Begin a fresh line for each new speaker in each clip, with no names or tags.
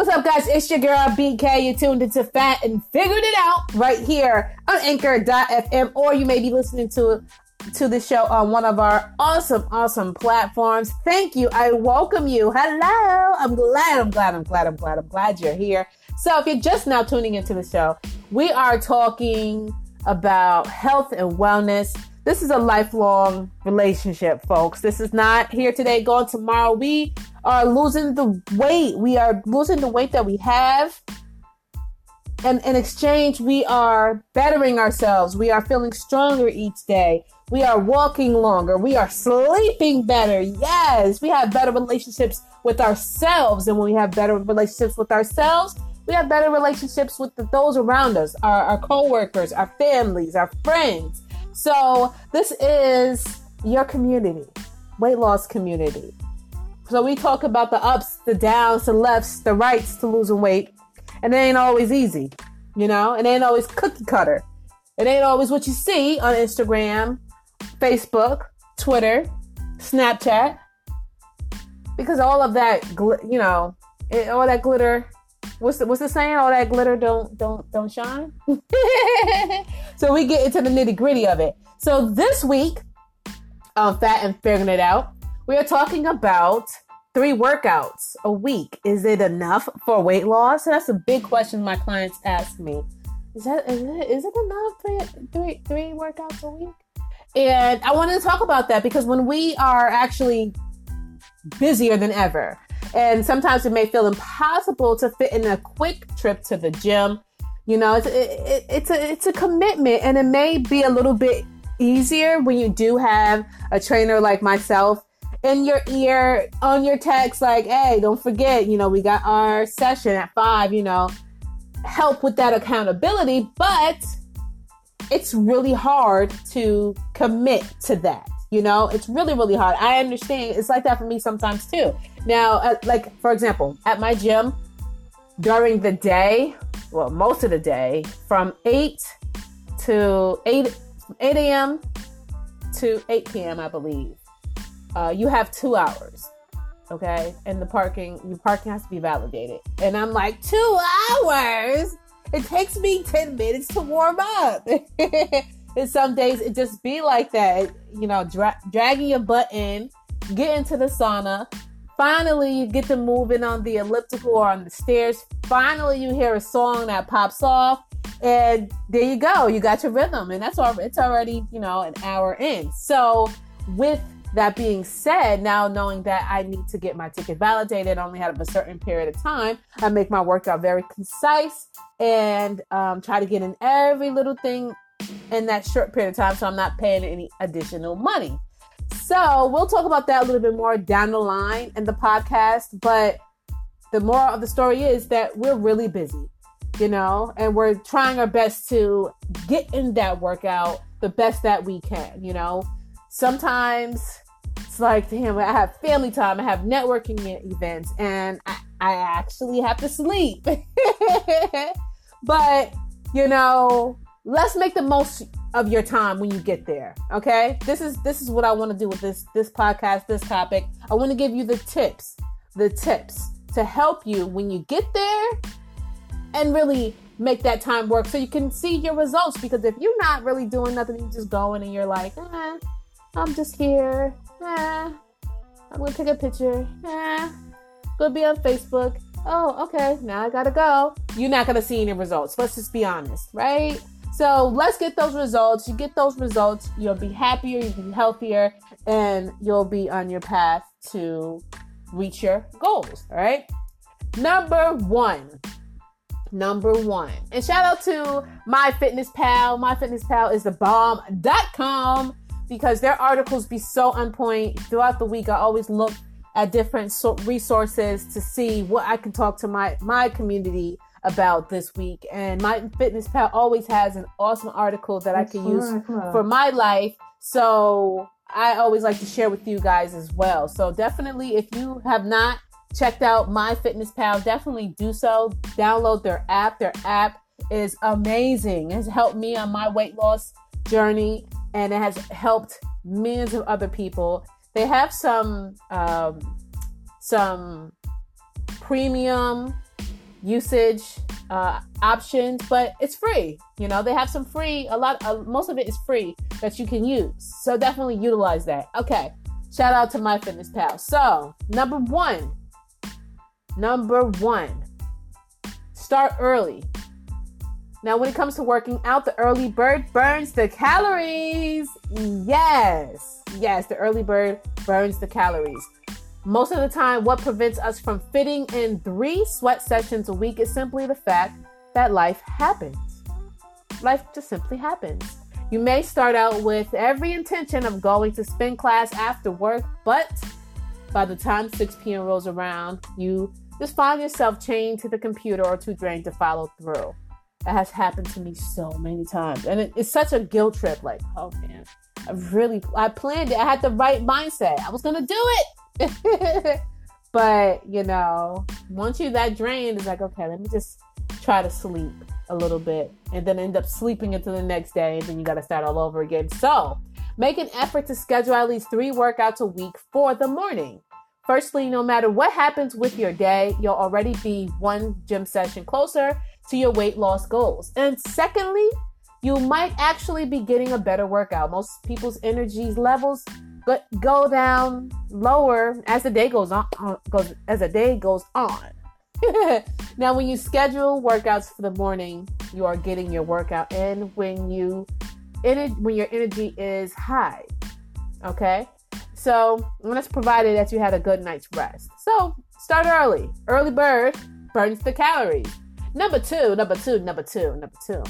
What's up, guys? It's your girl BK. You tuned into Fat and Figuring It Out right here on Anchor.fm, or you may be listening to to the show on one of our awesome, awesome platforms. Thank you. I welcome you. Hello. I'm glad. I'm glad. I'm glad. I'm glad. I'm glad you're here. So, if you're just now tuning into the show, we are talking about health and wellness. This is a lifelong relationship, folks. This is not here today, gone tomorrow. We are losing the weight. We are losing the weight that we have. And in exchange, we are bettering ourselves. We are feeling stronger each day. We are walking longer. We are sleeping better. Yes, we have better relationships with ourselves. And when we have better relationships with ourselves, we have better relationships with the, those around us, our, our co-workers, our families, our friends. So this is your community, weight loss community. So we talk about the ups, the downs, the lefts, the rights to losing weight. And it ain't always easy. You know, it ain't always cookie cutter. It ain't always what you see on Instagram, Facebook, Twitter, Snapchat. Because all of that, you know, all that glitter what's the what's the saying? All that glitter don't don't don't shine. so we get into the nitty gritty of it. So this week, on Fat and Figuring It Out, we are talking about three workouts a week. Is it enough for weight loss? That's a big question my clients ask me. Is that is it, is it enough three, three, three workouts a week? And I wanted to talk about that because when we are actually busier than ever, and sometimes it may feel impossible to fit in a quick trip to the gym. You know, it's, it, it's a it's a commitment, and it may be a little bit easier when you do have a trainer like myself in your ear on your text, like, "Hey, don't forget, you know, we got our session at five. You know, help with that accountability." But it's really hard to commit to that. You know, it's really, really hard. I understand. It's like that for me sometimes too. Now, uh, like, for example, at my gym, during the day, well, most of the day, from 8 to 8, 8 a.m. to 8 p.m., I believe, uh, you have two hours. Okay. And the parking, your parking has to be validated. And I'm like, two hours? It takes me 10 minutes to warm up. and some days it just be like that you know, dra- dragging your butt in, get into the sauna. Finally, you get to moving on the elliptical or on the stairs. Finally, you hear a song that pops off, and there you go. You got your rhythm, and that's all. It's already you know an hour in. So, with that being said, now knowing that I need to get my ticket validated, I only have a certain period of time, I make my workout very concise and um, try to get in every little thing in that short period of time, so I'm not paying any additional money. So we'll talk about that a little bit more down the line in the podcast. But the moral of the story is that we're really busy, you know, and we're trying our best to get in that workout the best that we can, you know. Sometimes it's like, damn, I have family time, I have networking events, and I, I actually have to sleep. but, you know, let's make the most of your time when you get there okay? This is this is what i want to do with this this podcast this topic. I want to give you the tips the tips to help you when you get there and really make that time work so you can see your results. Because if you're not really doing nothing you're just going and you're like eh, i'm just here. Eh, i'm gonna take a picture. Eh, gonna be on facebook. Oh okay now i gotta go. You're not gonna see any results. Let's just be honest right so let's get those results. You get those results, you'll be happier, you'll be healthier, and you'll be on your path to reach your goals. All right. Number one. Number one. And shout out to MyFitnessPal. MyFitnessPal is the bomb.com because their articles be so on point throughout the week. I always look at different resources to see what I can talk to my my community about this week. And my fitness pal always has an awesome article that I can use for my life. So I always like to share with you guys as well. So definitely, if you have not checked out MyFitnessPal, definitely do so. Download their app. Their app is amazing. It has helped me on my weight loss journey and it has helped millions of other people. They have some um, some premium usage uh, options, but it's free. You know, they have some free, a lot, uh, most of it is free that you can use. So definitely utilize that. Okay. Shout out to MyFitnessPal. So, number one, number one, start early. Now, when it comes to working out, the early bird burns the calories. Yes, yes, the early bird burns the calories. Most of the time, what prevents us from fitting in three sweat sessions a week is simply the fact that life happens. Life just simply happens. You may start out with every intention of going to spin class after work, but by the time 6 p.m. rolls around, you just find yourself chained to the computer or too drained to follow through. It has happened to me so many times. And it, it's such a guilt trip. Like, oh man, I really, I planned it. I had the right mindset. I was going to do it. but, you know, once you're that drained, it's like, okay, let me just try to sleep a little bit and then end up sleeping until the next day. And then you got to start all over again. So make an effort to schedule at least three workouts a week for the morning. Firstly, no matter what happens with your day, you'll already be one gym session closer to your weight loss goals. And secondly, you might actually be getting a better workout. Most people's energy levels go down lower as the day goes on uh, goes as the day goes on. now when you schedule workouts for the morning, you are getting your workout in when you when your energy is high. Okay? So, that's provided that you had a good night's rest. So, start early. Early bird burns the calories. Number two, number two, number two, number two.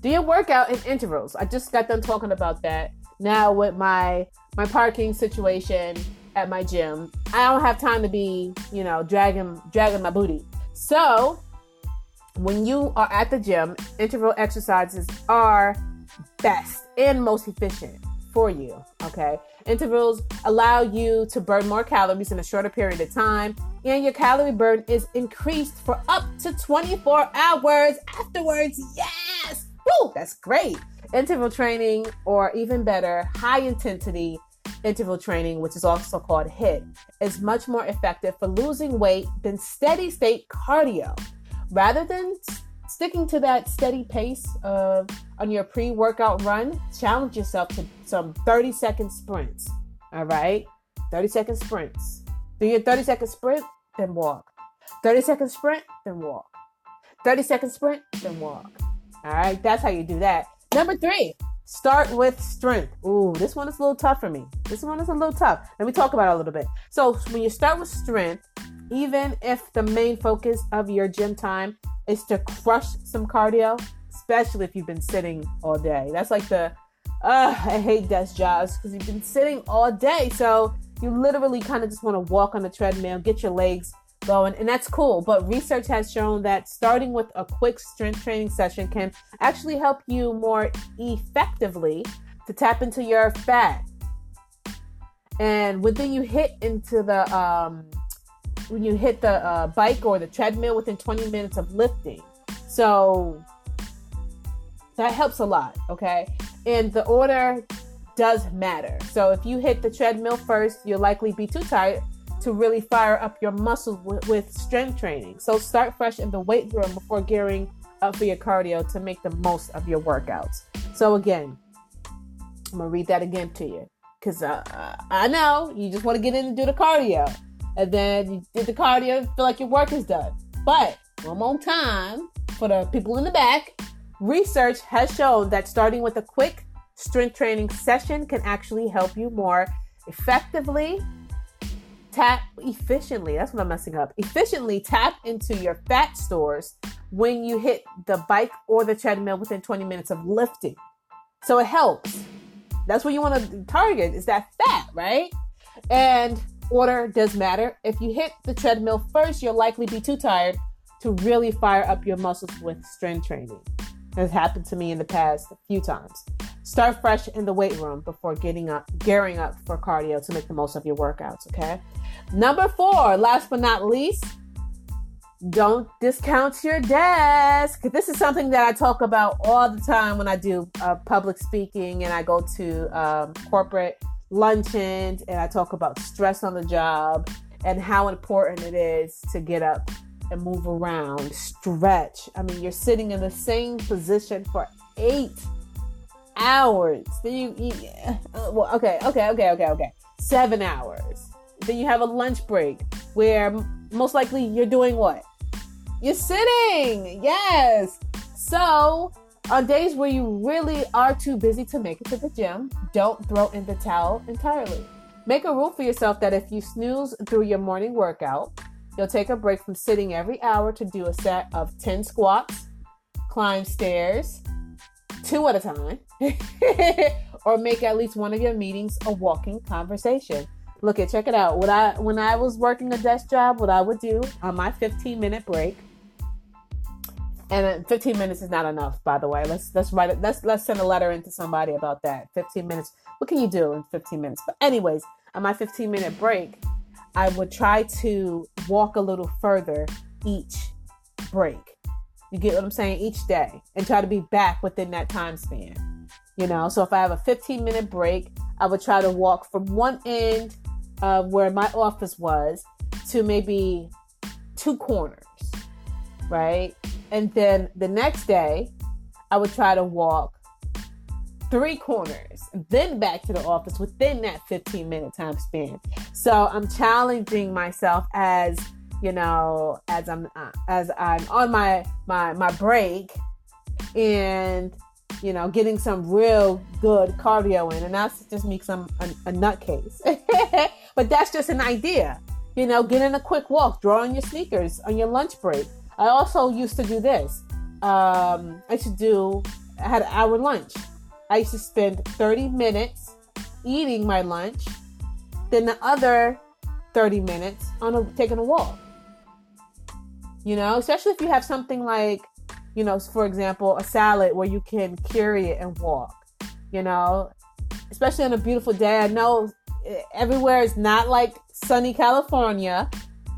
Do your workout in intervals. I just got done talking about that. Now with my my parking situation at my gym, I don't have time to be, you know, dragging dragging my booty. So when you are at the gym, interval exercises are best and most efficient for you. Okay. Intervals allow you to burn more calories in a shorter period of time, and your calorie burn is increased for up to 24 hours afterwards. Yes! Woo! That's great. Interval training, or even better, high intensity interval training, which is also called HIIT, is much more effective for losing weight than steady state cardio. Rather than sticking to that steady pace of on your pre-workout run, challenge yourself to some 30 second sprints. All right? 30 second sprints. Do your 30 second sprint, then walk. 30 second sprint, then walk. 30 second sprint, then walk. All right, that's how you do that. Number three, start with strength. Ooh, this one is a little tough for me. This one is a little tough. Let me talk about it a little bit. So, when you start with strength, even if the main focus of your gym time is to crush some cardio, especially if you've been sitting all day. That's like the, uh, I hate desk jobs because you've been sitting all day. So you literally kind of just want to walk on the treadmill, get your legs and that's cool. But research has shown that starting with a quick strength training session can actually help you more effectively to tap into your fat. And within you hit into the um, when you hit the uh, bike or the treadmill within 20 minutes of lifting. So that helps a lot, okay? And the order does matter. So if you hit the treadmill first, you'll likely be too tired to really fire up your muscles with, with strength training. So start fresh in the weight room before gearing up for your cardio to make the most of your workouts. So again, I'm gonna read that again to you because uh, I know you just want to get in and do the cardio and then you did the cardio, feel like your work is done. But one more time for the people in the back, research has shown that starting with a quick strength training session can actually help you more effectively tap efficiently. That's what I'm messing up. Efficiently tap into your fat stores when you hit the bike or the treadmill within 20 minutes of lifting. So it helps. That's what you want to target is that fat, right? And order does matter. If you hit the treadmill first, you'll likely be too tired to really fire up your muscles with strength training. Has happened to me in the past a few times. Start fresh in the weight room before getting up, gearing up for cardio to make the most of your workouts. Okay. Number four, last but not least, don't discount your desk. This is something that I talk about all the time when I do uh, public speaking and I go to um, corporate luncheons and I talk about stress on the job and how important it is to get up and move around, stretch. I mean, you're sitting in the same position for eight hours. Then you, you uh, well, okay, okay, okay, okay, okay. Seven hours. Then you have a lunch break where most likely you're doing what? You're sitting. Yes. So on days where you really are too busy to make it to the gym, don't throw in the towel entirely. Make a rule for yourself that if you snooze through your morning workout, you'll take a break from sitting every hour to do a set of 10 squats, climb stairs, two at a time, or make at least one of your meetings a walking conversation. Look at check it out. What I when I was working a desk job, what I would do on my 15 minute break, and uh, 15 minutes is not enough, by the way. Let's let's write it. Let's let's send a letter into somebody about that. 15 minutes. What can you do in 15 minutes? But anyways, on my 15 minute break, I would try to walk a little further each break. You get what I'm saying? Each day and try to be back within that time span. You know, so if I have a 15 minute break, I would try to walk from one end of where my office was to maybe two corners, right? And then the next day, I would try to walk three corners, then back to the office within that 15 minute time span. So I'm challenging myself as you know as I'm uh, as I'm on my my my break and you know getting some real good cardio in, and that's just makes I'm a, a nutcase. but that's just an idea. You know, getting a quick walk, drawing your sneakers on your lunch break. I also used to do this. Um, I used to do. I had an hour lunch I used to spend 30 minutes eating my lunch, then the other 30 minutes on a, taking a walk. You know, especially if you have something like, you know, for example, a salad where you can carry it and walk. You know, especially on a beautiful day. I know everywhere is not like sunny California,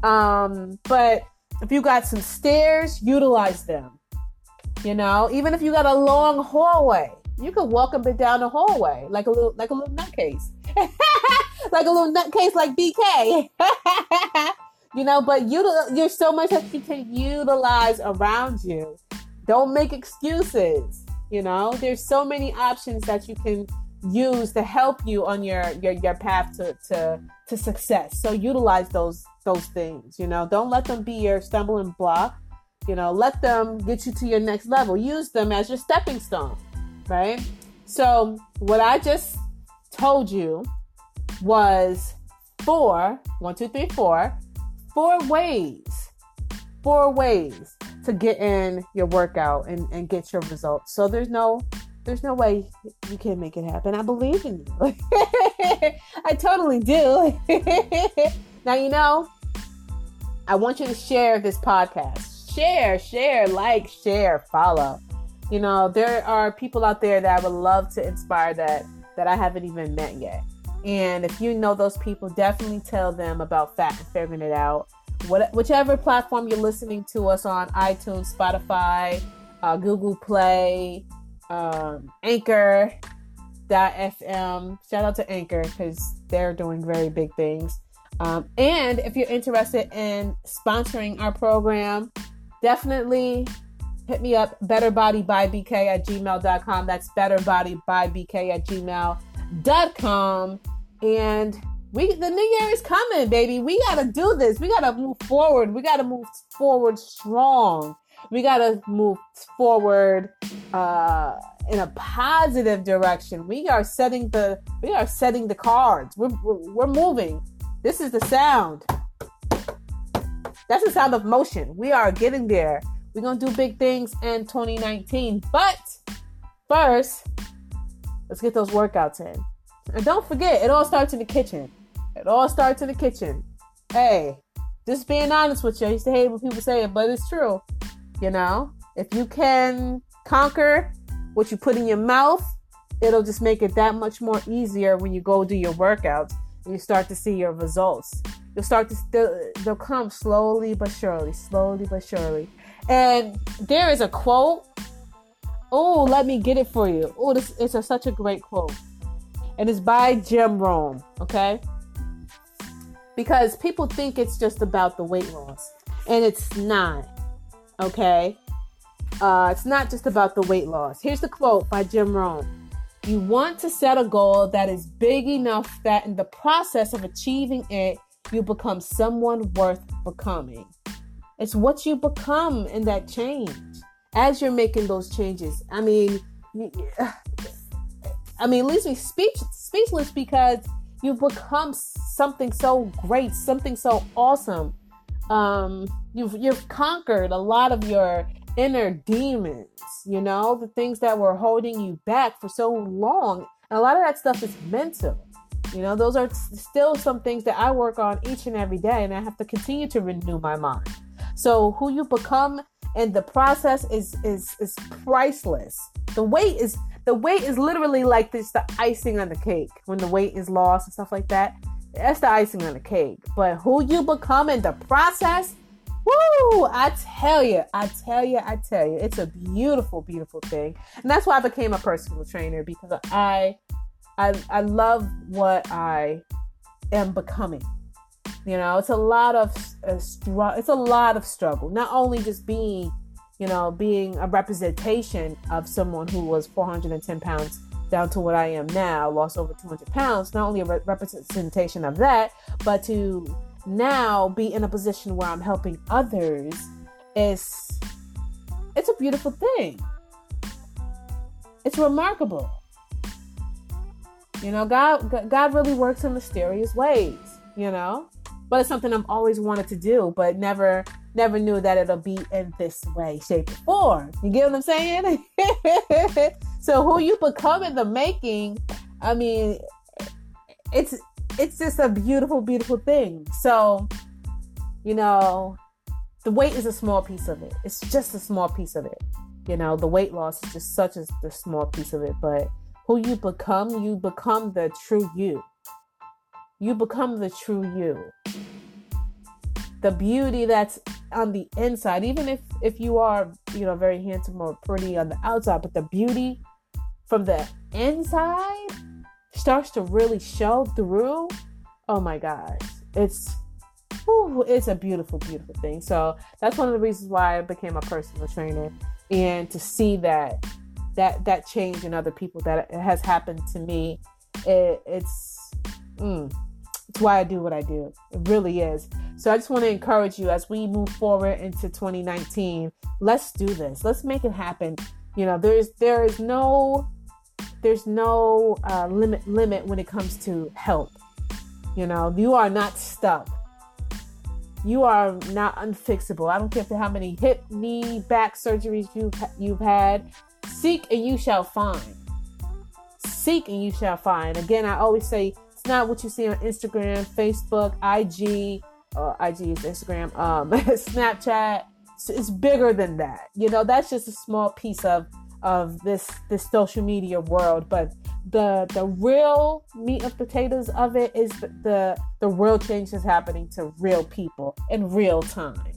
um, but if you got some stairs, utilize them. You know, even if you got a long hallway, you could walk a bit down the hallway like a little like a little nutcase. like a little nutcase like BK. you know, but you there's so much that you can utilize around you. Don't make excuses. You know, there's so many options that you can use to help you on your your, your path to, to to success. So utilize those those things, you know. Don't let them be your stumbling block. You know, let them get you to your next level. Use them as your stepping stone right? So, what I just told you was four, one, two, three, four, four ways, four ways to get in your workout and, and get your results. So there's no there's no way you can't make it happen. I believe in you. I totally do. now you know, I want you to share this podcast. Share, share, like, share, follow you know, there are people out there that I would love to inspire that that I haven't even met yet. And if you know those people, definitely tell them about Fat and Figuring It Out. What, whichever platform you're listening to us on, iTunes, Spotify, uh, Google Play, um, Anchor, FM. Shout out to Anchor because they're doing very big things. Um, and if you're interested in sponsoring our program, definitely hit me up betterbodybybk at gmail.com. That's betterbodybybk at gmail.com. And we the new year is coming, baby. We gotta do this. We gotta move forward. We gotta move forward strong. We gotta move forward uh, in a positive direction. We are setting the we are setting the cards. We're, we're, we're moving. This is the sound. That's the sound of motion. We are getting there. We're to do big things in 2019. But first, let's get those workouts in. And don't forget, it all starts in the kitchen. It all starts in the kitchen. Hey, just being honest with you. I used to hate when people say it, but it's true. You know, if you can conquer what you put in your mouth, it'll just make it that much more easier when you go do your workouts and you start to see your results. You'll start to, they'll, they'll come slowly but surely, slowly but surely. And there is a quote. Oh, let me get it for you. Oh, it's a, such a great quote. And it's by Jim Rohn, okay? Because people think it's just about the weight loss. And it's not. Okay? Uh, it's not just about the weight loss. Here's the quote by Jim Rohn. You want to set a goal that is big enough that in the process of achieving it, you become someone worth becoming. It's what you become in that change as you're making those changes. I mean, I mean, it leaves me speech speechless because you've become something so great, something so awesome. Um, you've you've conquered a lot of your inner demons, you know, the things that were holding you back for so long. And a lot of that stuff is mental. You know, those are still some things that I work on each and every day, and I have to continue to renew my mind. So, who you become and the process is is is priceless. The weight is the weight is literally like this the icing on the cake when the weight is lost and stuff like that. That's the icing on the cake. But who you become in the process Woo! I tell you, I tell you, I tell you, it's a beautiful, beautiful thing, and that's why I became a personal trainer because I, I, I love what I am becoming. You know, it's a lot of uh, str- it's a lot of struggle. Not only just being, you know, being a representation of someone who was 410 pounds down to what I am now, lost over 200 pounds. Not only a re- representation of that, but to now be in a position where I'm helping others is it's a beautiful thing. It's remarkable. You know, God God really works in mysterious ways, you know? But it's something I've always wanted to do, but never never knew that it'll be in this way, shape, or form. You get what I'm saying? so who you become in the making, I mean, it's it's just a beautiful, beautiful thing. So, you know, the weight is a small piece of it. It's just a small piece of it. You know, the weight loss is just such a the small piece of it. But who you become, you become the true you. You become the true you. The beauty that's on the inside, even if if you are, you know, very handsome or pretty on the outside, but the beauty from the inside starts to really show through, oh my gosh, it's whew, it's a beautiful, beautiful thing. So that's one of the reasons why I became a personal trainer, and to see that that that change in other people that has happened to me, it, it's mm, it's why I do what I do. It really is. So I just want to encourage you as we move forward into 2019. Let's do this. Let's make it happen. You know, there's there is no there's no uh, limit limit when it comes to help. You know, you are not stuck. You are not unfixable. I don't care how many hip, knee, back surgeries you've you've had. Seek and you shall find. Seek and you shall find. Again, I always say it's not what you see on Instagram, Facebook, IG, or IG is Instagram, um, Snapchat. It's bigger than that. You know, that's just a small piece of of this this social media world but the the real meat and potatoes of it is the, the the real change is happening to real people in real time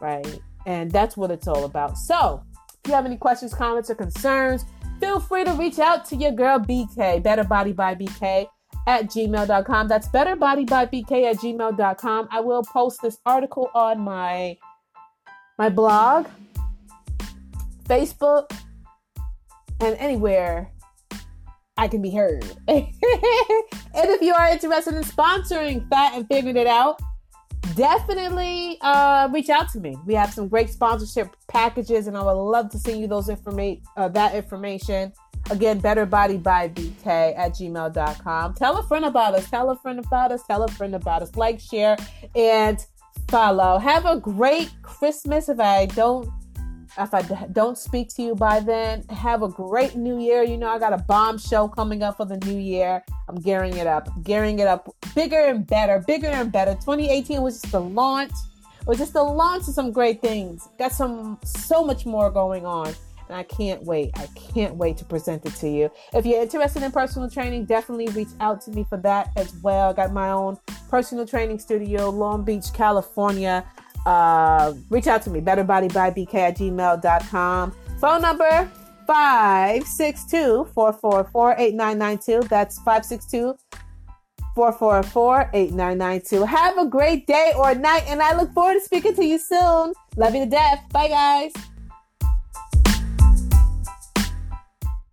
right and that's what it's all about so if you have any questions comments or concerns feel free to reach out to your girl bk better body by bk at gmail.com that's betterbodybybk body by bk at gmail.com i will post this article on my my blog facebook and anywhere I can be heard. and if you are interested in sponsoring Fat and Figuring It Out, definitely uh, reach out to me. We have some great sponsorship packages, and I would love to send you those information, uh, that information. Again, Better Body by BK at gmail.com. Tell a friend about us. Tell a friend about us. Tell a friend about us. Like, share, and follow. Have a great Christmas. If I don't if I don't speak to you by then, have a great new year. You know, I got a bomb show coming up for the new year. I'm gearing it up, gearing it up bigger and better, bigger and better. 2018 was just the launch. Was just the launch of some great things. Got some so much more going on. And I can't wait. I can't wait to present it to you. If you're interested in personal training, definitely reach out to me for that as well. I got my own personal training studio, Long Beach, California uh, reach out to me, betterbodybybk at gmail.com. Phone number 562 444 8992. That's 562 444-8992. Have a great day or night, and I look forward to speaking to you soon. Love you to death. Bye, guys.